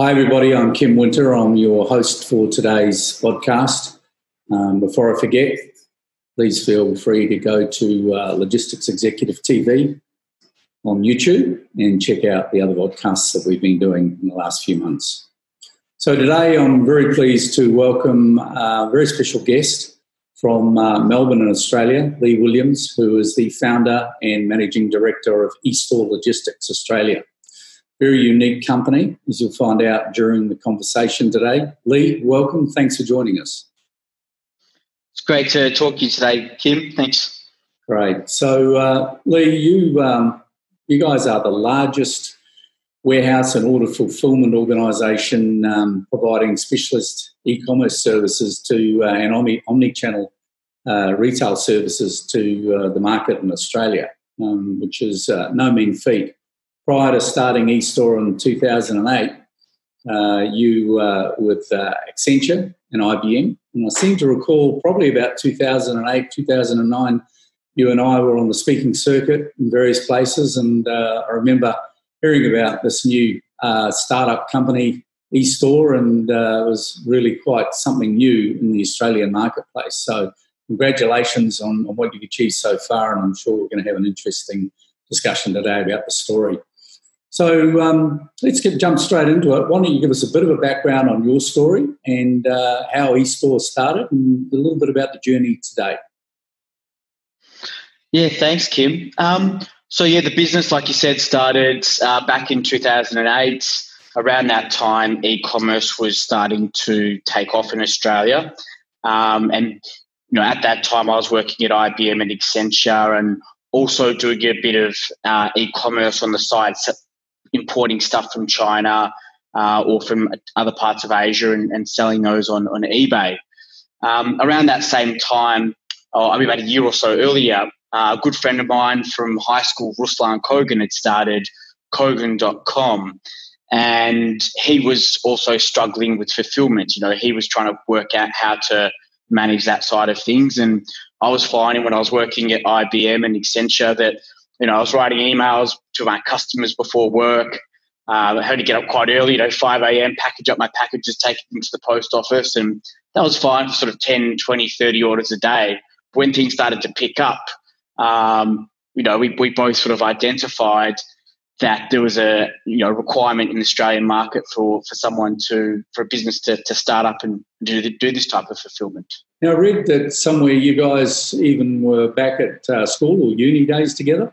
Hi, everybody. I'm Kim Winter. I'm your host for today's podcast. Um, before I forget, please feel free to go to uh, Logistics Executive TV on YouTube and check out the other podcasts that we've been doing in the last few months. So, today I'm very pleased to welcome a very special guest from uh, Melbourne in Australia, Lee Williams, who is the founder and managing director of eStore Logistics Australia very unique company, as you'll find out during the conversation today. Lee, welcome. Thanks for joining us. It's great to talk to you today, Kim. Thanks. Great. So, uh, Lee, you um, you guys are the largest warehouse and order fulfillment organisation um, providing specialist e-commerce services to uh, and omni omni-channel uh, retail services to uh, the market in Australia, um, which is uh, no mean feat prior to starting eStore in 2008, uh, you uh, with uh, Accenture and IBM. And I seem to recall probably about 2008, 2009, you and I were on the speaking circuit in various places. And uh, I remember hearing about this new uh, startup company, eStore, and it was really quite something new in the Australian marketplace. So, congratulations on, on what you've achieved so far. And I'm sure we're going to have an interesting discussion today about the story. So um, let's get jump straight into it. Why don't you give us a bit of a background on your story and uh, how eStore started, and a little bit about the journey today. Yeah, thanks, Kim. Um, so yeah, the business, like you said, started uh, back in 2008. Around that time, e-commerce was starting to take off in Australia, um, and you know at that time I was working at IBM and Accenture, and also doing a bit of uh, e-commerce on the side, importing stuff from China uh, or from other parts of Asia and, and selling those on, on eBay. Um, around that same time, oh, I mean, about a year or so earlier, uh, a good friend of mine from high school, Ruslan Kogan, had started Kogan.com. And he was also struggling with fulfillment. You know, he was trying to work out how to manage that side of things. And I was finding when I was working at IBM and Accenture that you know, I was writing emails to my customers before work. Uh, I had to get up quite early, you know, 5 a.m., package up my packages, take them to the post office. And that was fine for sort of 10, 20, 30 orders a day. When things started to pick up, um, you know, we, we both sort of identified that there was a you know requirement in the Australian market for for someone to for a business to, to start up and do do this type of fulfillment. Now, I read that somewhere you guys even were back at uh, school or uni days together.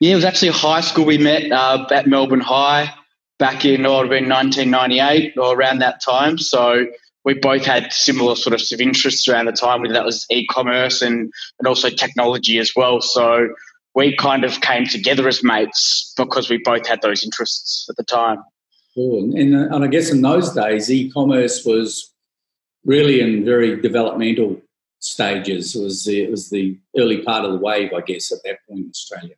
Yeah, it was actually high school we met uh, at Melbourne High back in, oh, it been 1998 or around that time. So we both had similar sort of interests around the time, whether that was e-commerce and, and also technology as well. So we kind of came together as mates because we both had those interests at the time. Cool. And, and I guess in those days, e-commerce was really in very developmental stages. It was the, it was the early part of the wave, I guess, at that point in Australia.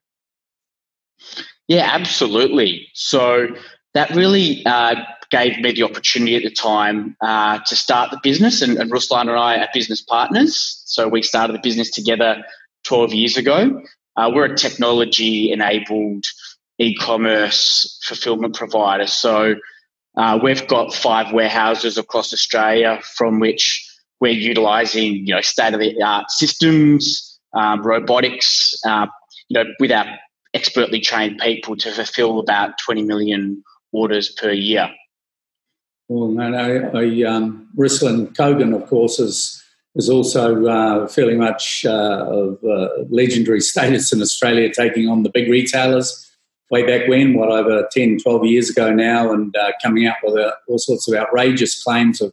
Yeah, absolutely. So that really uh, gave me the opportunity at the time uh, to start the business, and, and Ruslan and I are business partners. So we started the business together 12 years ago. Uh, we're a technology enabled e commerce fulfillment provider. So uh, we've got five warehouses across Australia from which we're utilizing you know state of the art systems, um, robotics, uh, you know, with our expertly trained people to fulfill about 20 million orders per year. Well, no, no, I, um, Ruslan Kogan, of course, is, is also uh, fairly much uh, of uh, legendary status in Australia, taking on the big retailers way back when, what, over 10, 12 years ago now, and uh, coming out with uh, all sorts of outrageous claims of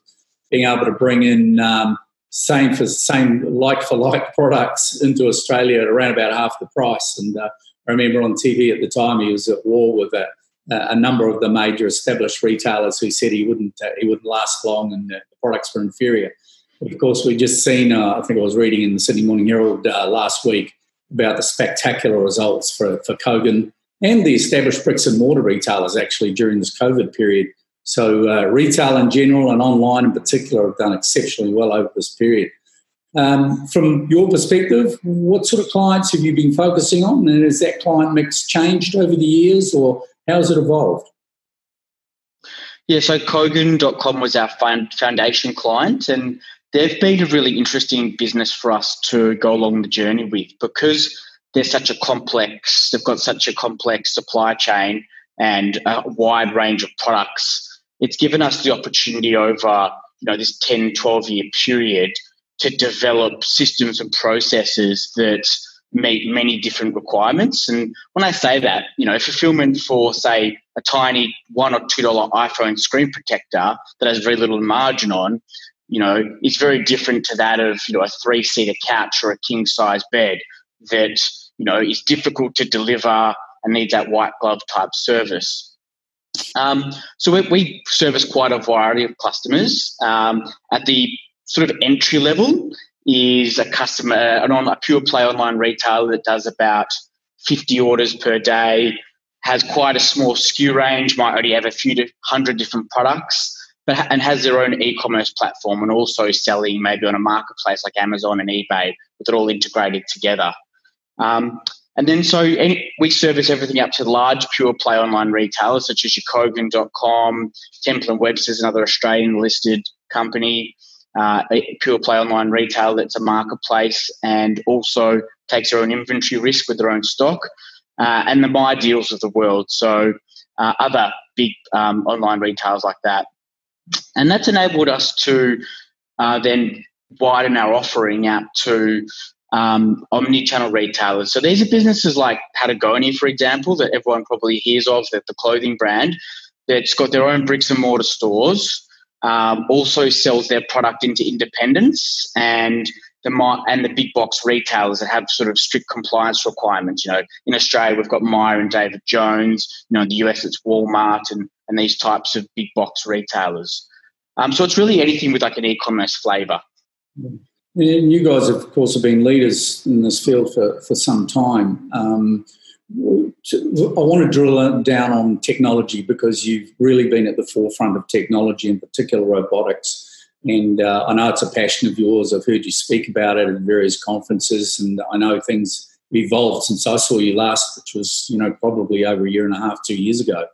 being able to bring in um, same for same like for like products into Australia at around about half the price. And uh, I remember on TV at the time he was at war with a, a number of the major established retailers who said he wouldn't uh, he wouldn't last long and the products were inferior. But of course, we just seen. Uh, I think I was reading in the Sydney Morning Herald uh, last week about the spectacular results for for Kogan and the established bricks and mortar retailers actually during this COVID period. So uh, retail in general and online in particular have done exceptionally well over this period. Um, from your perspective, what sort of clients have you been focusing on, and has that client mix changed over the years, or how has it evolved? Yeah, so Kogan.com was our foundation client, and they've been a really interesting business for us to go along the journey with because they're such a complex, they've got such a complex supply chain and a wide range of products. It's given us the opportunity over you know this 10, 12 year period to develop systems and processes that meet many different requirements. And when I say that, you know, fulfillment for say a tiny one or two dollar iPhone screen protector that has very little margin on, you know, is very different to that of you know a three seater couch or a king size bed that you know is difficult to deliver and needs that white glove type service. Um, so we, we, service quite a variety of customers. Um, at the sort of entry level is a customer, an on, a pure play online retailer that does about 50 orders per day, has quite a small SKU range, might only have a few hundred different products, but and has their own e-commerce platform and also selling maybe on a marketplace like Amazon and eBay with it all integrated together. Um, and then so any, we service everything up to large pure play online retailers such as your Kogan.com, Temple and Webster's, another Australian listed company, uh, pure play online retail that's a marketplace and also takes their own inventory risk with their own stock, uh, and the MyDeals of the world. So uh, other big um, online retailers like that. And that's enabled us to uh, then widen our offering out to um, omni-channel retailers. So these are businesses like Patagonia, for example, that everyone probably hears of, that the clothing brand that's got their own bricks and mortar stores, um, also sells their product into independents and the and the big box retailers that have sort of strict compliance requirements. You know, in Australia we've got Myer and David Jones. You know, in the US it's Walmart and and these types of big box retailers. Um, so it's really anything with like an e-commerce flavour. And you guys, of course, have been leaders in this field for, for some time. Um, I want to drill down on technology because you've really been at the forefront of technology, in particular robotics. And uh, I know it's a passion of yours. I've heard you speak about it at various conferences, and I know things evolved since I saw you last, which was, you know, probably over a year and a half, two years ago.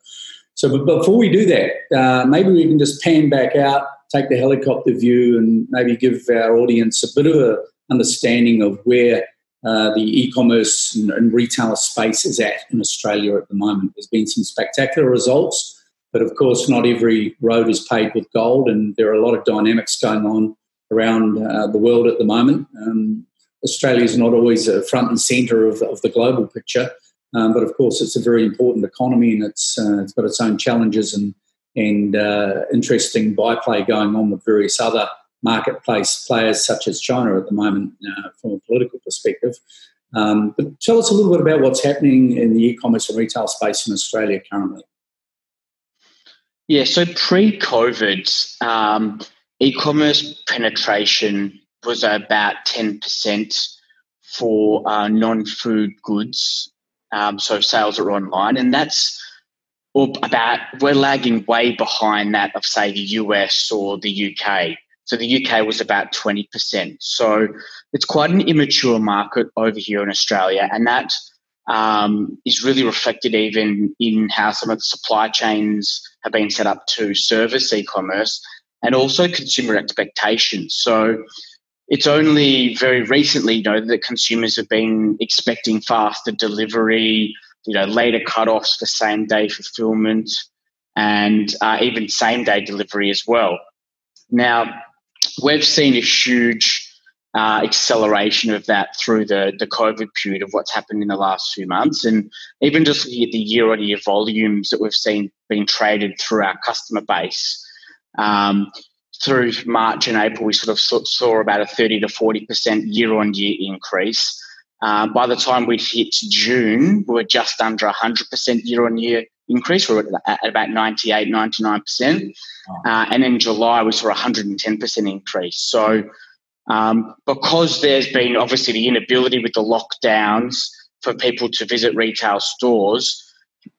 So, but before we do that, uh, maybe we can just pan back out take the helicopter view and maybe give our audience a bit of a understanding of where uh, the e-commerce and, and, retail space is at in Australia at the moment. There's been some spectacular results, but of course, not every road is paved with gold, and there are a lot of dynamics going on around uh, the world at the moment. Um, Australia is not always a front and centre of, of, the global picture, um, but of course, it's a very important economy and it's, uh, it's got its own challenges and and uh, interesting byplay going on with various other marketplace players such as China at the moment uh, from a political perspective. Um, but tell us a little bit about what's happening in the e-commerce and retail space in Australia currently. Yeah, so pre-COVID, um, e-commerce penetration was about ten percent for uh, non-food goods, um, so sales are online, and that's about we're lagging way behind that of say the US or the UK. So the UK was about 20%. So it's quite an immature market over here in Australia, and that um, is really reflected even in how some of the supply chains have been set up to service e-commerce and also consumer expectations. So it's only very recently, you know, that consumers have been expecting faster delivery, you know, later cutoffs for same day fulfillment and uh, even same day delivery as well. Now, we've seen a huge uh, acceleration of that through the, the COVID period of what's happened in the last few months. And even just looking at the year on year volumes that we've seen being traded through our customer base. Um, through March and April, we sort of saw about a 30 to 40% year on year increase. Uh, by the time we hit June, we were just under 100% year on year increase. We were at about 98, 99%. Uh, and in July, we saw 110% increase. So, um, because there's been obviously the inability with the lockdowns for people to visit retail stores,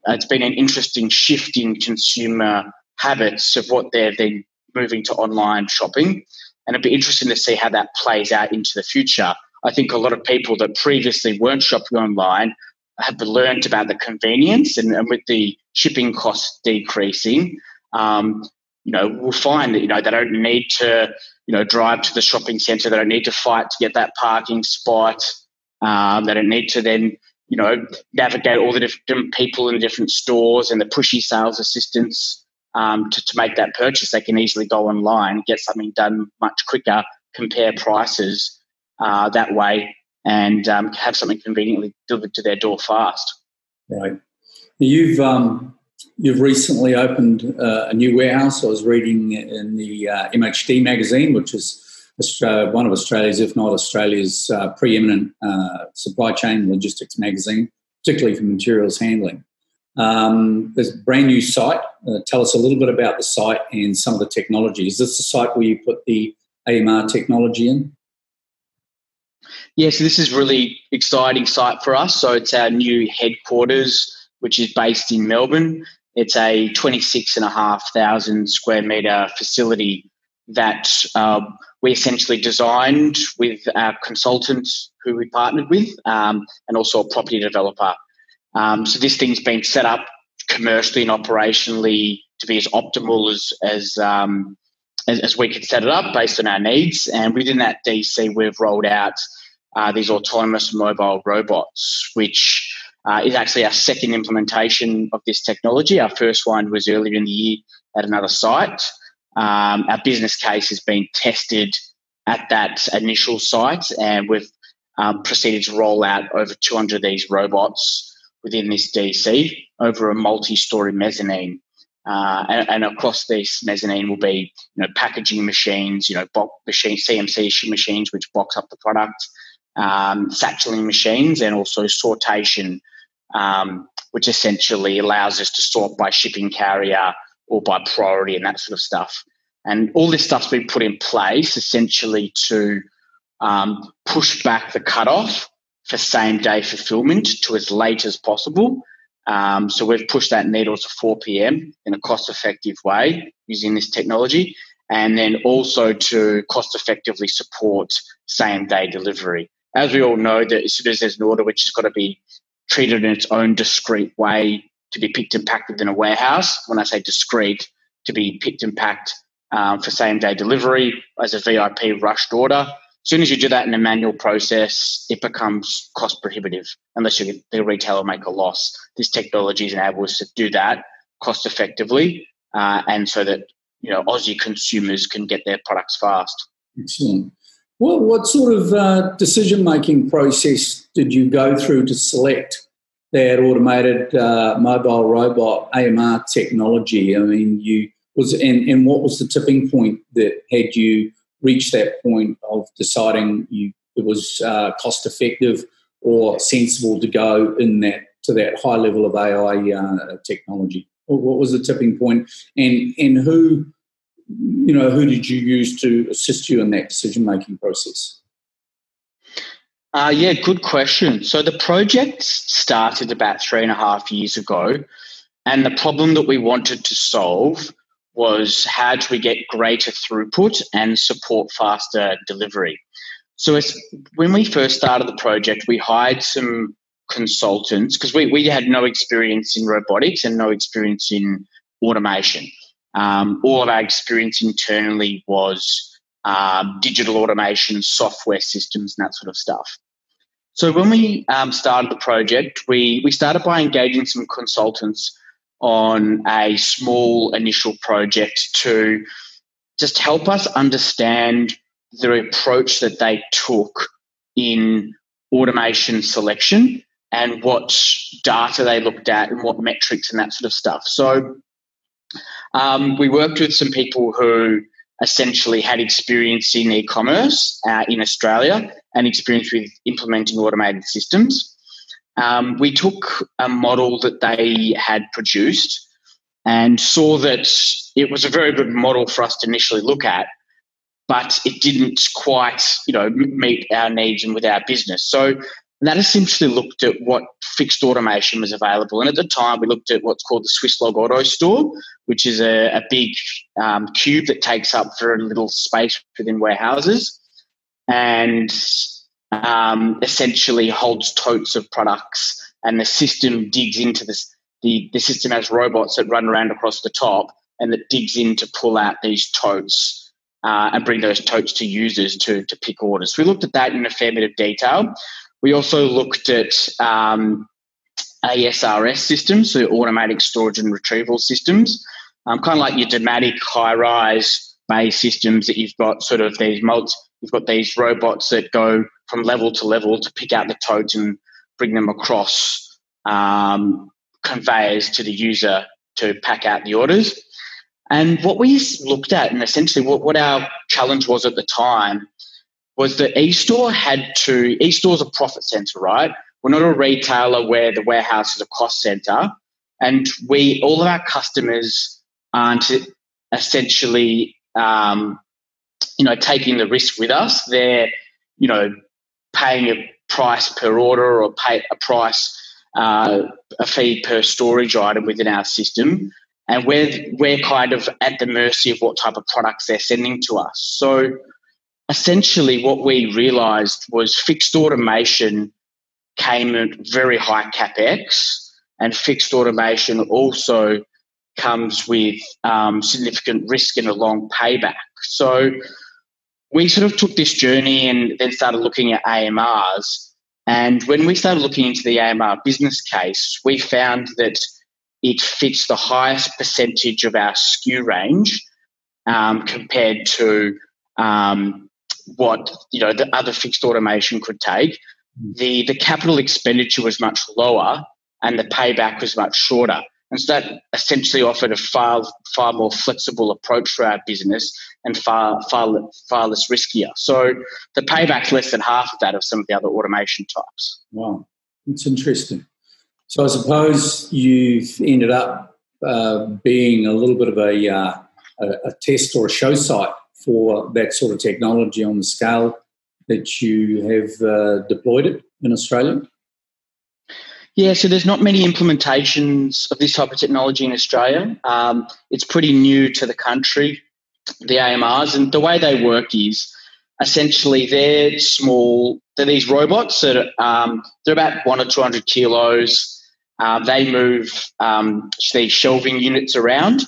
uh, it's been an interesting shift in consumer habits of what they're then moving to online shopping. And it'd be interesting to see how that plays out into the future. I think a lot of people that previously weren't shopping online have learned about the convenience and, and with the shipping costs decreasing, um, you know, will find that, you know, they don't need to, you know, drive to the shopping centre. They don't need to fight to get that parking spot. Um, they don't need to then, you know, navigate all the different people in the different stores and the pushy sales assistants um, to, to make that purchase. They can easily go online, get something done much quicker, compare prices uh, that way, and um, have something conveniently delivered to their door fast. Right. You've um, you've recently opened uh, a new warehouse. I was reading in the uh, MHD magazine, which is Australia, one of Australia's, if not Australia's, uh, preeminent uh, supply chain logistics magazine, particularly for materials handling. Um, there's a brand new site. Uh, tell us a little bit about the site and some of the technology. Is this the site where you put the AMR technology in? Yeah, so this is really exciting site for us. So it's our new headquarters, which is based in Melbourne. It's a 26,500 square metre facility that uh, we essentially designed with our consultants who we partnered with um, and also a property developer. Um, so this thing's been set up commercially and operationally to be as optimal as as, um, as, as we could set it up based on our needs. And within that DC, we've rolled out uh, these autonomous mobile robots, which uh, is actually our second implementation of this technology. Our first one was earlier in the year at another site. Um, our business case has been tested at that initial site, and we've um, proceeded to roll out over 200 of these robots within this DC over a multi-story mezzanine. Uh, and, and, across this mezzanine will be, you know, packaging machines, you know, box machine, CMC machines which box up the product, um, satcheling machines, and also sortation, um, which essentially allows us to sort by shipping carrier or by priority and that sort of stuff. And all this stuff's been put in place essentially to um, push back the cutoff for same day fulfillment to as late as possible. Um, so we've pushed that needle to 4 p.m. in a cost effective way using this technology, and then also to cost effectively support same day delivery. As we all know, that as soon as there's an order which has got to be treated in its own discrete way to be picked and packed within a warehouse, when I say discrete, to be picked and packed um, for same day delivery as a VIP rushed order. As soon as you do that in a manual process, it becomes cost prohibitive unless you, the retailer make a loss. This technology is enables us to do that cost effectively, uh, and so that you know Aussie consumers can get their products fast. Excellent. Well, what sort of uh, decision making process did you go through to select that automated uh, mobile robot AMR technology? I mean, you was and, and what was the tipping point that had you reached that point of deciding you it was uh, cost effective or sensible to go in that to that high level of AI uh, technology? What was the tipping point, and and who you know who did you use to assist you in that decision making process? Uh, yeah, good question. So the project started about three and a half years ago, and the problem that we wanted to solve was how do we get greater throughput and support faster delivery. So when we first started the project, we hired some consultants because we, we had no experience in robotics and no experience in automation. Um, all of our experience internally was um, digital automation, software systems, and that sort of stuff. So when we um, started the project, we, we started by engaging some consultants on a small initial project to just help us understand the approach that they took in automation selection and what data they looked at and what metrics and that sort of stuff. So um, we worked with some people who essentially had experience in e-commerce uh, in Australia and experience with implementing automated systems. Um, we took a model that they had produced and saw that it was a very good model for us to initially look at, but it didn't quite, you know, meet our needs and with our business. So that essentially looked at what fixed automation was available. And at the time, we looked at what's called the Swisslog AutoStore, which is a, a big um, cube that takes up very little space within warehouses. And um, essentially holds totes of products, and the system digs into this. The, the system has robots that run around across the top and that digs in to pull out these totes uh, and bring those totes to users to, to pick orders. We looked at that in a fair bit of detail. We also looked at um, ASRS systems, so automatic storage and retrieval systems, um, kind of like your Dematic high rise bay systems that you've got sort of these multi, you've got these robots that go from level to level to pick out the totes and bring them across um, conveyors to the user to pack out the orders. And what we looked at, and essentially what, what our challenge was at the time, was that eStore had to, eStore's a profit center, right? We're not a retailer where the warehouse is a cost center. And we, all of our customers aren't essentially, um, you know, taking the risk with us. They're, you know, paying a price per order or pay a price, uh, a fee per storage item within our system. And we're, we're kind of at the mercy of what type of products they're sending to us. So essentially, what we realized was fixed automation came at very high capex, and fixed automation also comes with um, significant risk and a long payback. So we sort of took this journey and then started looking at AMRs. And when we started looking into the AMR business case, we found that it fits the highest percentage of our SKU range um, compared to um, what you know the other fixed automation could take. Mm. The the capital expenditure was much lower and the payback was much shorter. And so that essentially offered a far far more flexible approach for our business and far far far less riskier. So the payback's less than half of that of some of the other automation types. Wow, that's interesting. So I suppose you've ended up uh, being a little bit of a, uh, a, a test or a show site for that sort of technology on the scale that you have uh, deployed it in Australia? Yeah, so there's not many implementations of this type of technology in Australia. Um, it's pretty new to the country, the AMRs, and the way they work is essentially they're small. They're these robots that um, they're about one or two hundred kilos. Uh, they move um, these shelving units around.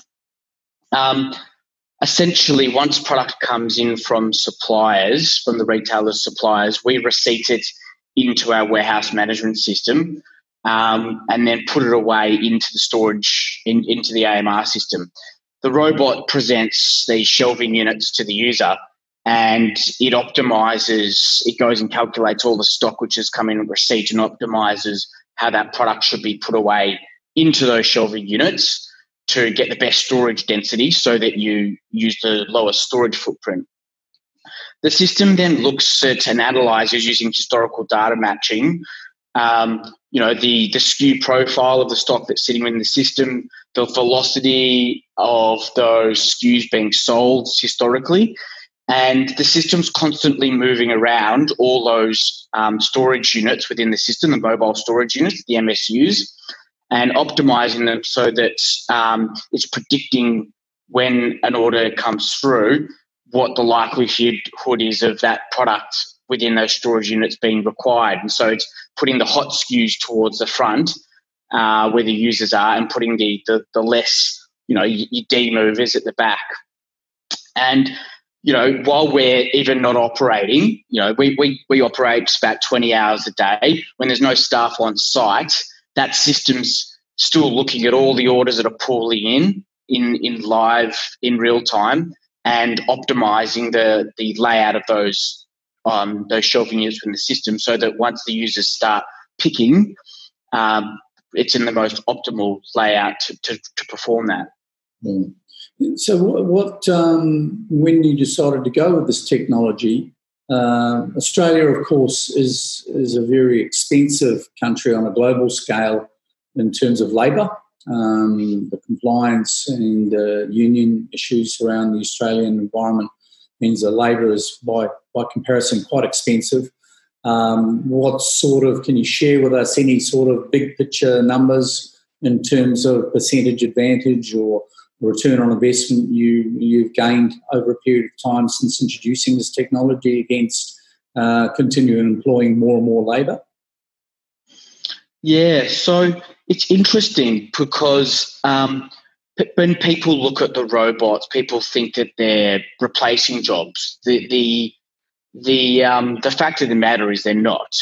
Essentially, once product comes in from suppliers, from the retailer's suppliers, we receipt it into our warehouse management system um, and then put it away into the storage, in, into the AMR system. The robot presents these shelving units to the user and it optimizes, it goes and calculates all the stock which has come in receipt and optimizes how that product should be put away into those shelving units to get the best storage density so that you use the lowest storage footprint. The system then looks at and analyzes using historical data matching, um, you know, the, the SKU profile of the stock that's sitting in the system, the velocity of those SKUs being sold historically, and the system's constantly moving around all those um, storage units within the system, the mobile storage units, the MSUs, and optimizing them so that um, it's predicting when an order comes through what the likelihood is of that product within those storage units being required. And so it's putting the hot SKUs towards the front uh, where the users are and putting the, the, the less, you know, your D movers at the back. And, you know, while we're even not operating, you know, we, we, we operate about 20 hours a day. When there's no staff on site, that system's still looking at all the orders that are pulling in in in live in real time and optimizing the the layout of those um, those shelving units in the system so that once the users start picking, um, it's in the most optimal layout to, to, to perform that. Mm. So, what, what um, when you decided to go with this technology? Uh, Australia, of course, is is a very expensive country on a global scale in terms of labour. Um, the compliance and uh, union issues around the Australian environment means that labour is, by, by comparison, quite expensive. Um, what sort of, can you share with us any sort of big picture numbers in terms of percentage advantage or return on investment you, you've gained over a period of time since introducing this technology against uh, continuing employing more and more labour? Yeah, so it's interesting because um, when people look at the robots, people think that they're replacing jobs. The the the um, the fact of the matter is they're not.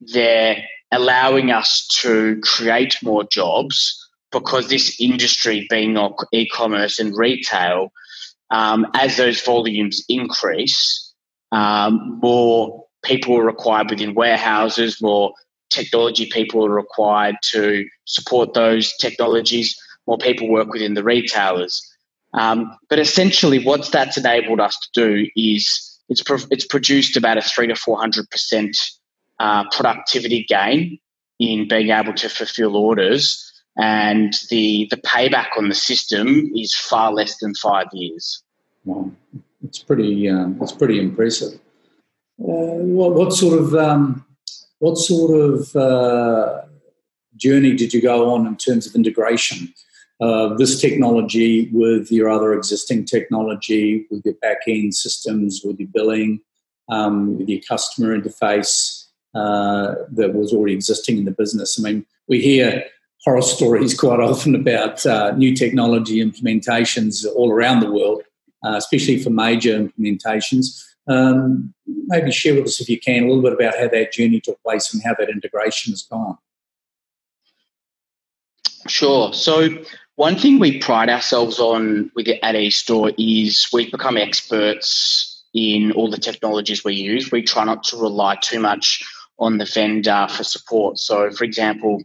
They're allowing us to create more jobs because this industry, being e-commerce and retail, um, as those volumes increase, um, more people are required within warehouses, more technology people are required to support those technologies, more people work within the retailers. Um, but essentially, what that's enabled us to do is it's pro- it's produced about a three to four hundred percent uh, productivity gain in being able to fulfill orders, and the the payback on the system is far less than five years. Wow, it's pretty um, it's pretty impressive. Uh, what, what, sort of um, what sort of uh, journey did you go on in terms of integration? of this technology with your other existing technology, with your back end systems, with your billing, um, with your customer interface uh, that was already existing in the business. I mean, we hear horror stories quite often about uh, new technology implementations all around the world, uh, especially for major implementations. Um, maybe share with us, if you can, a little bit about how that journey took place and how that integration has gone. Sure. So, one thing we pride ourselves on with at eStore is we've become experts in all the technologies we use. We try not to rely too much on the vendor for support. So, for example,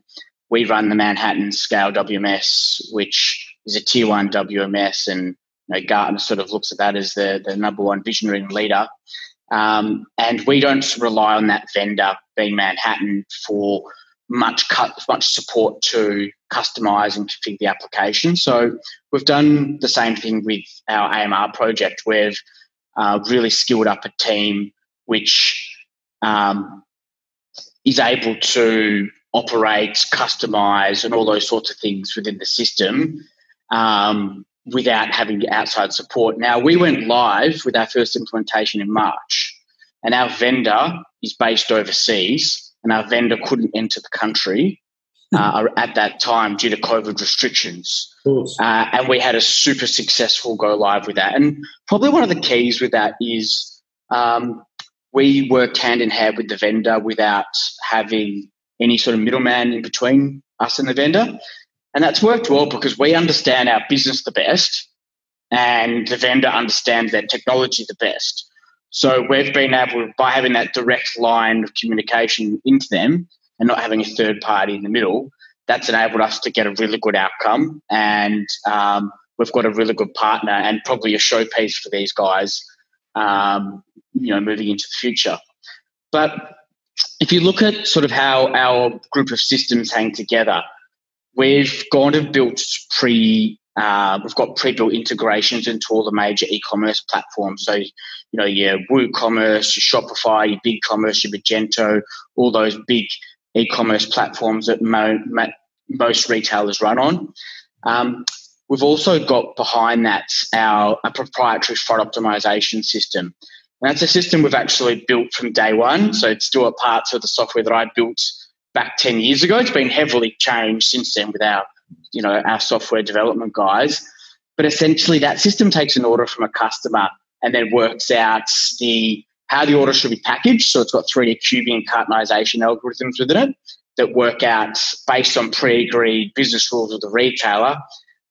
we run the Manhattan Scale WMS, which is a tier one WMS, and you know, Gartner sort of looks at that as the, the number one visionary and leader. Um, and we don't rely on that vendor being Manhattan for much cut, much support to customize and configure the application. So we've done the same thing with our AMR project. We've uh, really skilled up a team which um, is able to operate, customize, and all those sorts of things within the system um, without having outside support. Now, we went live with our first implementation in March, and our vendor is based overseas and our vendor couldn't enter the country uh, at that time due to COVID restrictions. Uh, and we had a super successful go live with that. And probably one of the keys with that is um, we worked hand in hand with the vendor without having any sort of middleman in between us and the vendor. And that's worked well because we understand our business the best and the vendor understands their technology the best. So we've been able, by having that direct line of communication into them and not having a third party in the middle, that's enabled us to get a really good outcome. And um, we've got a really good partner and probably a showpiece for these guys, um, you know, moving into the future. But if you look at sort of how our group of systems hang together, we've gone and built pre uh, we've got pre-built integrations into all the major e-commerce platforms. So, you know, your WooCommerce, your Shopify, your BigCommerce, your Magento, all those big e-commerce platforms that mo- mo- most retailers run on. Um, we've also got behind that our a proprietary fraud optimization system. And that's a system we've actually built from day one. So it's still a part of the software that I built back 10 years ago. It's been heavily changed since then with our you know our software development guys. But essentially, that system takes an order from a customer and then works out the how the order should be packaged. So it's got 3D cubing and cartonization algorithms within it that work out based on pre-agreed business rules of the retailer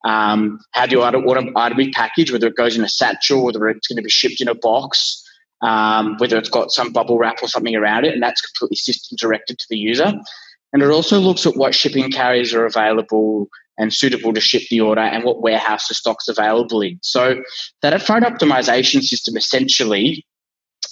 um, how the order, order, order be packaged, whether it goes in a satchel, whether it's going to be shipped in a box, um, whether it's got some bubble wrap or something around it, and that's completely system directed to the user. And it also looks at what shipping carriers are available and suitable to ship the order and what warehouse the stock's available in. So that fraud optimization system essentially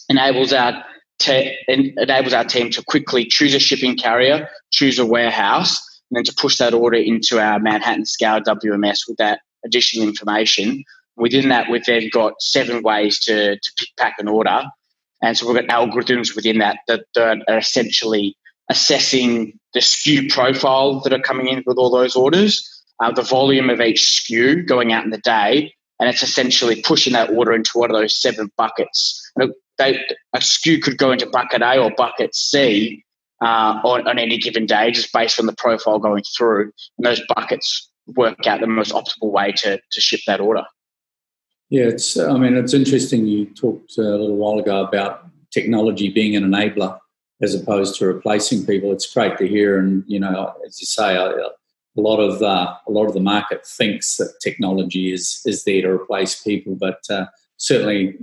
enables our te- enables our team to quickly choose a shipping carrier, choose a warehouse, and then to push that order into our Manhattan scale WMS with that additional information. Within that, we've then got seven ways to, to pick, pack an order. And so we've got algorithms within that that, that are essentially assessing the SKU profile that are coming in with all those orders uh, the volume of each SKU going out in the day, and it's essentially pushing that order into one of those seven buckets. And they, a SKU could go into bucket A or bucket C uh, on, on, any given day, just based on the profile going through. And those buckets work out the most optimal way to, to ship that order. Yeah, it's. I mean, it's interesting. You talked a little while ago about technology being an enabler as opposed to replacing people. It's great to hear, and you know, as you say, a, a lot of uh, a lot of the market thinks that technology is is there to replace people, but uh, certainly,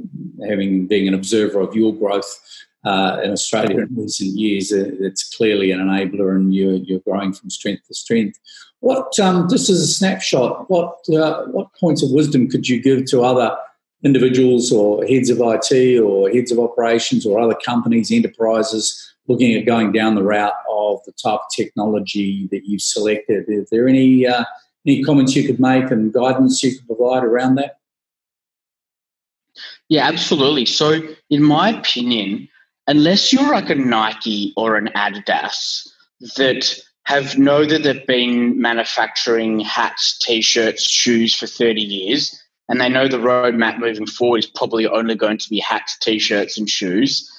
having being an observer of your growth uh, in Australia in recent years, uh, it's clearly an enabler, and you're you're growing from strength to strength. What um, just as a snapshot, what uh, what points of wisdom could you give to other individuals or heads of IT or heads of operations or other companies, enterprises looking at going down the route of the type of technology that you've selected? Is there any uh, any comments you could make and guidance you could provide around that? Yeah, absolutely. So, in my opinion, unless you're like a Nike or an Adidas that have know that they've been manufacturing hats, t-shirts, shoes for 30 years, and they know the roadmap moving forward is probably only going to be hats, t-shirts, and shoes.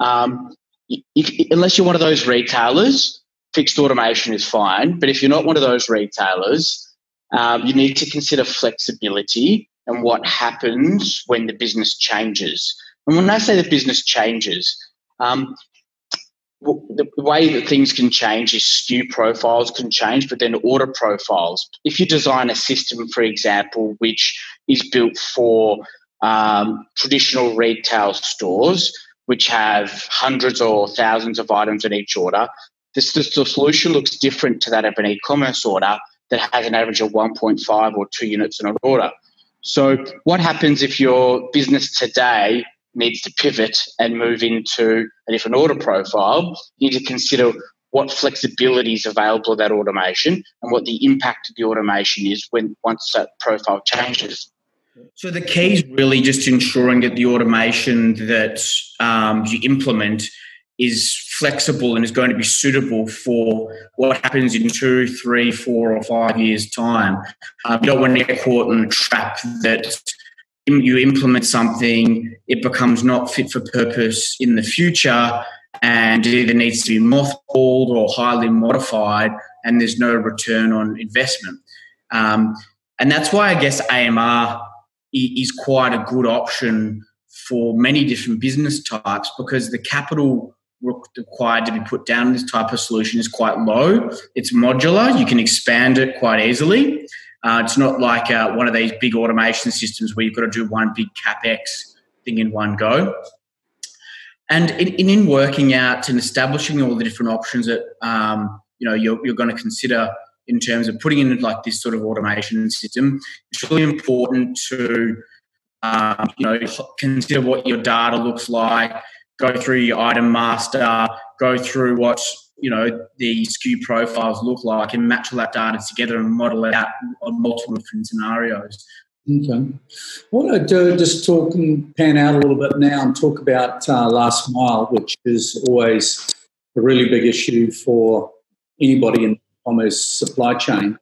Um, if, unless you're one of those retailers, fixed automation is fine. But if you're not one of those retailers, um, you need to consider flexibility and what happens when the business changes. And when I say the business changes, um, the way that things can change is SKU profiles can change, but then order profiles. If you design a system, for example, which is built for um, traditional retail stores, which have hundreds or thousands of items in each order, this, this, the solution looks different to that of an e-commerce order that has an average of 1.5 or 2 units in an order. So, what happens if your business today needs to pivot and move into a different order profile, you need to consider what flexibility is available of that automation and what the impact of the automation is when once that profile changes. So the key is really just ensuring that the automation that um, you implement is flexible and is going to be suitable for what happens in two, three, four, or five years' time. Um, you don't want to get caught in a trap that you implement something, it becomes not fit for purpose in the future, and it either needs to be mothballed or highly modified, and there's no return on investment. Um, and that's why I guess AMR is quite a good option for many different business types because the capital required to be put down in this type of solution is quite low. It's modular, you can expand it quite easily. Uh, it's not like uh, one of these big automation systems where you've got to do one big capex thing in one go. And in, in working out and establishing all the different options that um, you know you're, you're going to consider in terms of putting in like this sort of automation system, it's really important to um, you know consider what your data looks like, go through your item master, go through what you know the SKU profiles look like and match all that data together and model it out on multiple different scenarios. Okay. What I do just talk and pan out a little bit now and talk about uh, last mile, which is always a really big issue for anybody in e-commerce supply chain.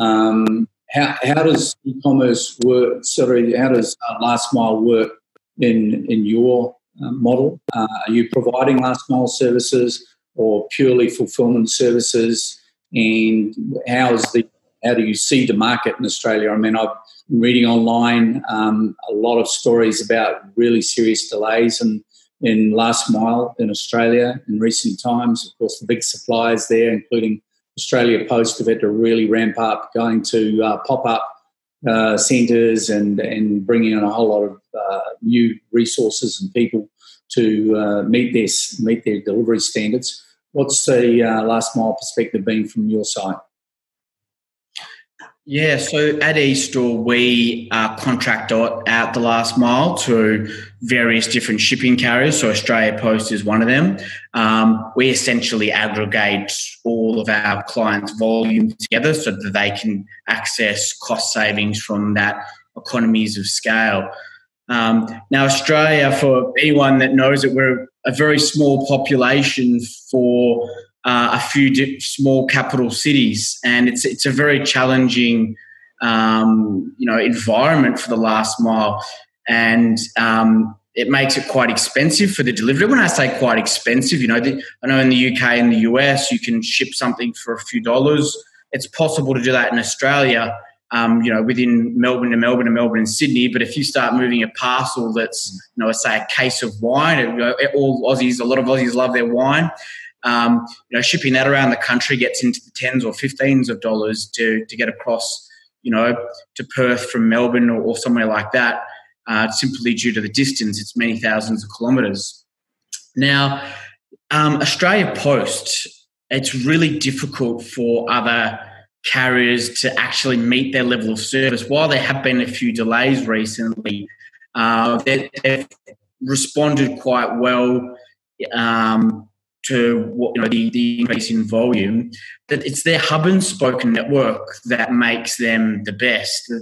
Um, how, how does e-commerce work? Sorry, how does uh, last mile work in in your model? Uh, are you providing last mile services? or purely fulfillment services? And how is the how do you see the market in Australia? I mean, I've been reading online um, a lot of stories about really serious delays in, in last mile in Australia in recent times. Of course, the big suppliers there, including Australia Post, have had to really ramp up, going to uh, pop up uh, centres and and bringing in a whole lot of uh, new resources and people to uh, meet their meet their delivery standards. What's the uh, last mile perspective been from your side? Yeah, so at eStore, we uh, contract out the last mile to various different shipping carriers. So Australia Post is one of them. Um, we essentially aggregate all of our clients' volume together so that they can access cost savings from that economies of scale. Um, now, Australia, for anyone that knows it, we're a very small population for uh, a few di- small capital cities, and it's it's a very challenging, um, you know, environment for the last mile, and um, it makes it quite expensive for the delivery. When I say quite expensive, you know, the, I know in the UK and the US you can ship something for a few dollars it's possible to do that in Australia. Um, you know, within Melbourne and Melbourne and Melbourne and Sydney. But if you start moving a parcel that's, you know, say a case of wine, you know, all Aussies, a lot of Aussies love their wine. Um, you know, shipping that around the country gets into the tens or fifteens of dollars to to get across, you know, to Perth from Melbourne or, or somewhere like that. Uh, simply due to the distance, it's many thousands of kilometres. Now, um, Australia Post, it's really difficult for other carriers to actually meet their level of service. While there have been a few delays recently, uh, they, have responded quite well um, to what, you know, the, the increase in volume. That it's their hub and spoke network that makes them the best.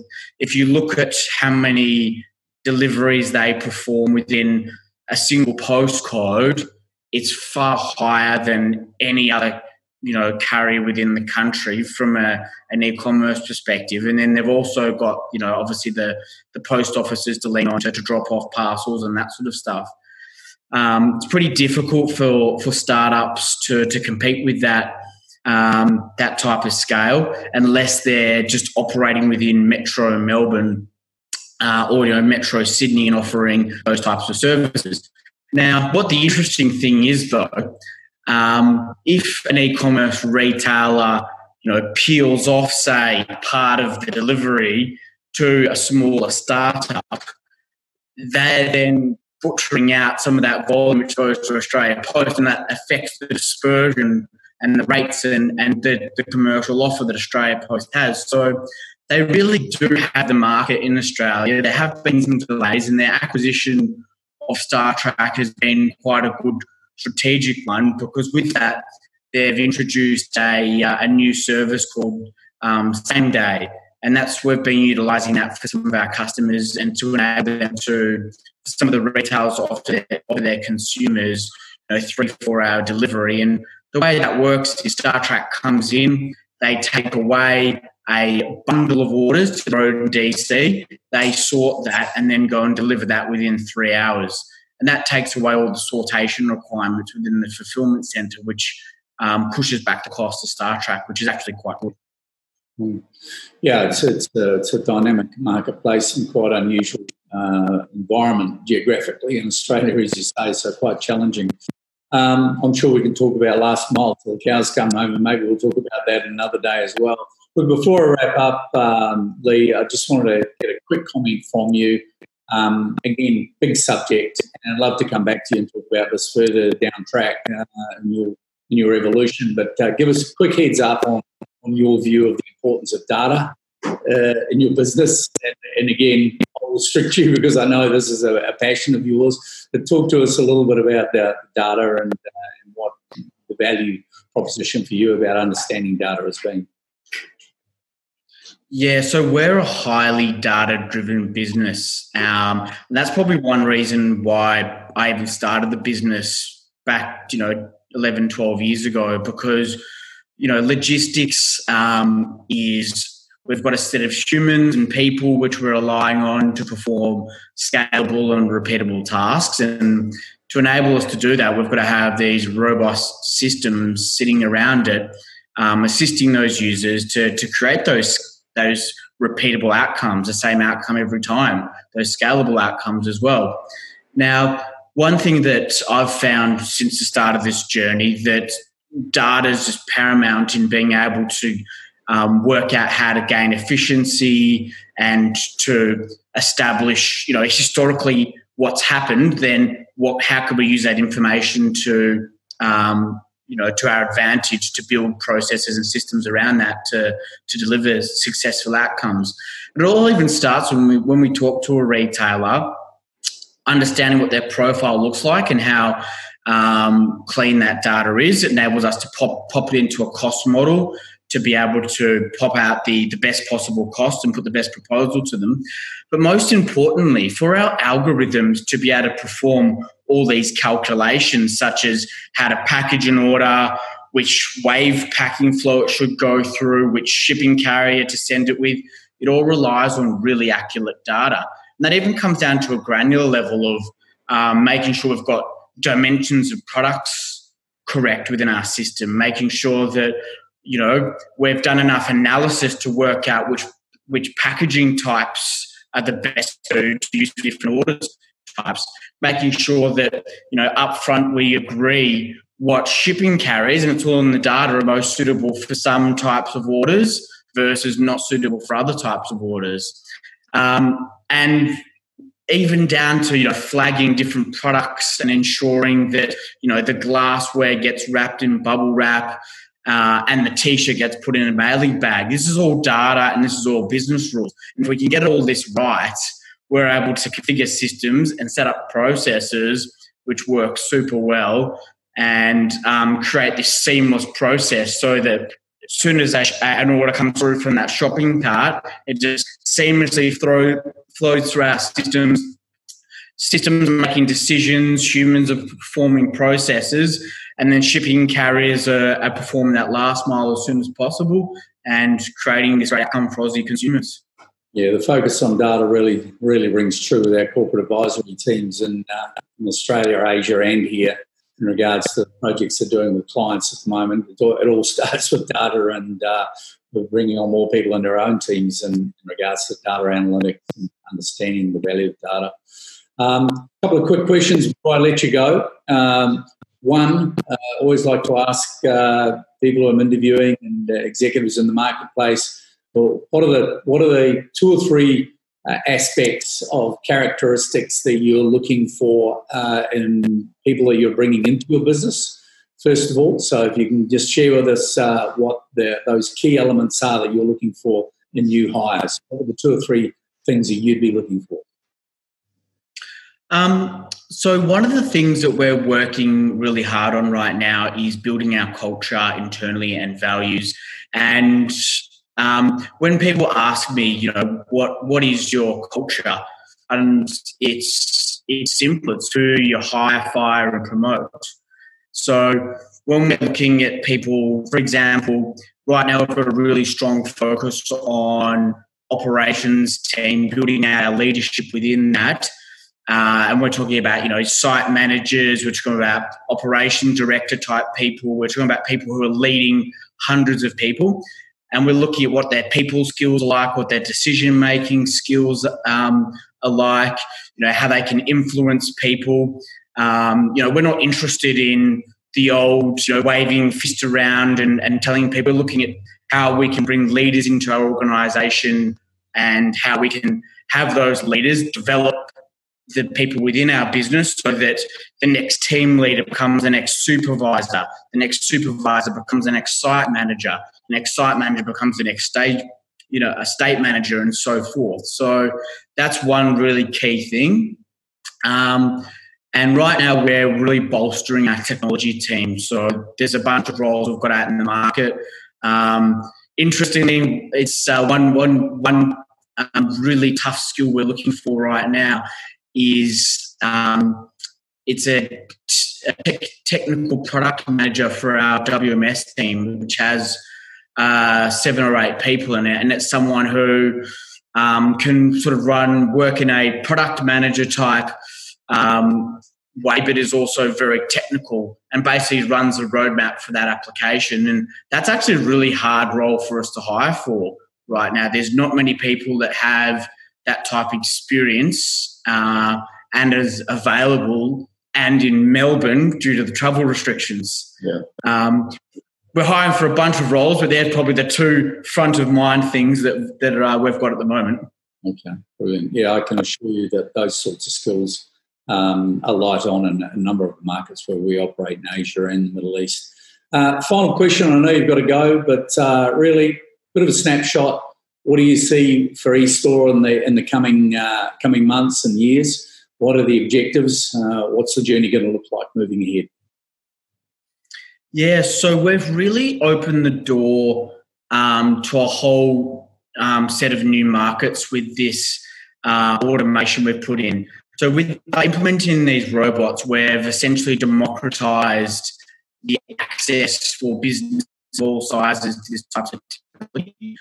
If you look at how many deliveries they perform within a single postcode, it's far higher than any other you know carrier within the country from a, an e-commerce perspective. And then they've also got you know obviously the the post offices to lean on to, to drop off parcels and that sort of stuff. Um, it's pretty difficult for for startups to to compete with that um, that type of scale unless they're just operating within metro melbourne uh, know metro sydney and offering those types of services now what the interesting thing is though um, if an e-commerce retailer, you know, peels off, say, part of the delivery to a smaller startup, they're then butchering out some of that volume which goes to Australia Post, and that affects the dispersion and the rates and, and the, the commercial offer that Australia Post has. So they really do have the market in Australia. There have been some delays, and their acquisition of StarTrack has been quite a good strategic one because with that they've introduced a, uh, a new service called um, same day and that's we've been utilizing that for some of our customers and to enable them to some of the retailers offer their, their consumers you know, three four hour delivery and the way that works is StarTrack comes in they take away a bundle of orders to the road DC they sort that and then go and deliver that within three hours and that takes away all the sortation requirements within the fulfillment center, which um, pushes back the cost of StarTrack, which is actually quite good. Mm. Yeah, it's, it's, a, it's a dynamic marketplace and quite unusual uh, environment geographically in Australia, as you say, so quite challenging. Um, I'm sure we can talk about last mile till the cows come home, and maybe we'll talk about that another day as well. But before I wrap up, um, Lee, I just wanted to get a quick comment from you um, again, big subject, and I'd love to come back to you and talk about this further down track uh, in, your, in your evolution. But uh, give us a quick heads up on, on your view of the importance of data uh, in your business. And, and, again, I'll restrict you because I know this is a, a, passion of yours. But talk to us a little bit about the data and, uh, and what the value proposition for you about understanding data has been. Yeah, so we're a highly data driven business. Um, that's probably one reason why I even started the business back, you know, 11, 12 years ago, because, you know, logistics um, is we've got a set of humans and people which we're relying on to perform scalable and repeatable tasks. And to enable us to do that, we've got to have these robust systems sitting around it, um, assisting those users to, to create those those repeatable outcomes, the same outcome every time, those scalable outcomes as well. Now, one thing that I've found since the start of this journey that data is just paramount in being able to um, work out how to gain efficiency and to establish, you know, historically what's happened. Then, what? How can we use that information to um, you know to our advantage to build processes and systems around that to to deliver successful outcomes. It all even starts when we when we talk to a retailer, understanding what their profile looks like and how um, clean that data is. It enables us to pop pop it into a cost model to be able to pop out the, the best possible cost and put the best proposal to them. But most importantly, for our algorithms to be able to perform all these calculations, such as how to package an order, which wave packing flow it should go through, which shipping carrier to send it with, it all relies on really accurate data. And that even comes down to a granular level of um, making sure we've got dimensions of products correct within our system, making sure that you know, we've done enough analysis to work out which which packaging types are the best to, use for different orders types, making sure that, you know, upfront we agree what shipping carriers, and it's all in the data, are most suitable for some types of orders versus not suitable for other types of orders. Um, and even down to you know flagging different products and ensuring that you know the glassware gets wrapped in bubble wrap uh, and the t-shirt gets put in a mailing bag. This is all data and this is all business rules. If we can get all this right, we're able to configure systems and set up processes which work super well and um, create this seamless process so that as soon as an order comes through from that shopping cart, it just seamlessly throw, flows through our systems. Systems making decisions, humans are performing processes, and then shipping carriers are, are performing that last mile as soon as possible and creating this outcome for Aussie consumers. Yeah, the focus on data really, really rings true with our corporate advisory teams in, uh, in Australia, Asia, and here in regards to the projects they're doing with clients at the moment. It all, starts with data, and uh, we're bringing on more people in our own teams in, in regards to data analytics and understanding the value of data. A um, couple of quick questions before I let you go. Um, one, uh, always like to ask uh, people who I'm interviewing and uh, executives in the marketplace, well, what are the what are the two or three uh, aspects of characteristics that you're looking for uh, in people that you're bringing into your business? First of all, so if you can just share with us what the, those key elements are that you're looking for in new hires, what are the two or three things that you'd be looking for? Um, so, one of the things that we're working really hard on right now is building our culture internally and values. And um, when people ask me, you know, what what is your culture, and it's it's simple. It's who you hire, fire, and promote. So when we're looking at people, for example, right now we've got a really strong focus on operations team, building our leadership within that. Uh, and we're talking about, you know, site managers, we're talking about operation director type people, we're talking about people who are leading hundreds of people. And we're looking at what their people skills are like, what their decision making skills um, are like, you know, how they can influence people. Um, you know, we're not interested in the old, you know, waving fist around and, and telling people, looking at how we can bring leaders into our organization and how we can have those leaders develop the people within our business so that the next team leader becomes the next supervisor, the next supervisor becomes the next site manager, the next site manager becomes the next stage, you know, a state manager and so forth. So that's one really key thing. Um, and right now we're really bolstering our technology team. So there's a bunch of roles we've got out in the market. Um, interestingly, it's uh, one, one, one um, really tough skill we're looking for right now is um, it's a, a, technical product manager for our WMS team, which has uh, seven or eight people in it, and it's someone who um, can sort of run work in a product manager type um, way, but is also very technical and basically runs a roadmap for that application. And that's actually a really hard role for us to hire for right now. There's not many people that have that type of experience uh, and is available and in Melbourne due to the travel restrictions. Yeah. Um, we're hiring for a bunch of roles, but they're probably the two front of mind things that that uh, we've got at the moment. Okay, brilliant. Yeah, I can assure you that those sorts of skills um, are light on in a number of markets where we operate in Asia and the Middle East. Uh, final question. I know you've got to go, but uh, really, bit of a snapshot what do you see for eStore in the in the coming uh, coming months and years? What are the objectives? Uh, what's the journey going to look like moving ahead? Yeah, so we've really opened the door um, to a whole um, set of new markets with this uh, automation we've put in. So with implementing these robots, we've essentially democratized the access for business of all sizes to this type of technology.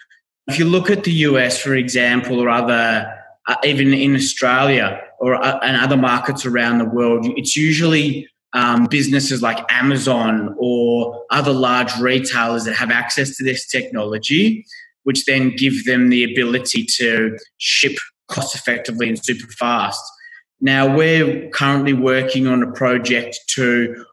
If you look at the US, for example, or other, uh, even in Australia or uh, and other markets around the world, it's usually um, businesses like Amazon or other large retailers that have access to this technology, which then give them the ability to ship cost effectively and super fast. Now, we're currently working on a project to,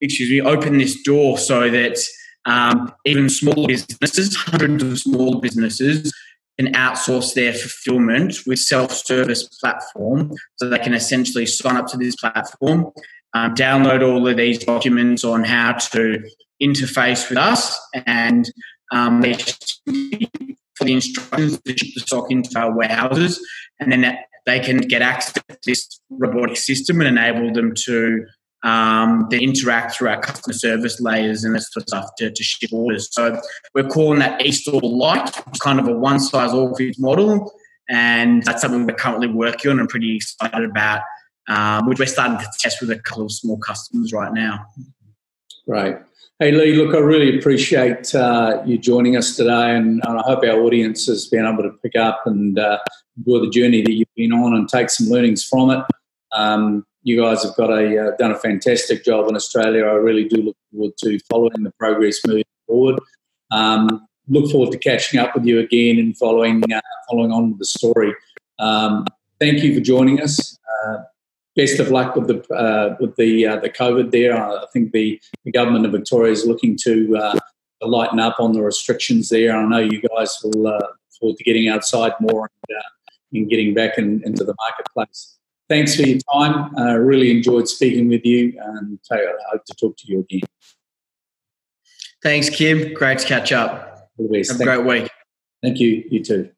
excuse me, open this door so that um, even small businesses, hundreds of small businesses, can outsource their fulfillment with self-service platform so they can essentially sign up to this platform um, download all of these documents on how to interface with us and um, for the instructions to ship the stock into our warehouses and then they can get access to this robotic system and enable them to um, then interact through our customer service layers and that sort of stuff to, to ship orders. So we're calling that eStore light, kind of a one size all fits model. And that's something we're currently working on and pretty excited about um, which we're starting to test with a couple of small customers right now. Right. Hey, Lee, look, I really appreciate uh, you joining us today, and, and, I hope our audience has been able to pick up and uh, enjoy the journey that you've been on and take some learnings from it. Um, you guys have got a uh, done a fantastic job in Australia. I really do look forward to following the progress moving forward. Um, look forward to catching up with you again and following uh, following on with the story. Um, thank you for joining us. Uh, best of luck with the uh, with the uh, the COVID there. I think the, the government of Victoria is looking to, uh, lighten up on the restrictions there. I know you guys will uh, forward to getting outside more and, and getting back in, into the marketplace. Thanks for your time. I really enjoyed speaking with you, and I hope to talk to you again. Thanks, Kim. Great to catch up. Have a great week. Thank you. You too.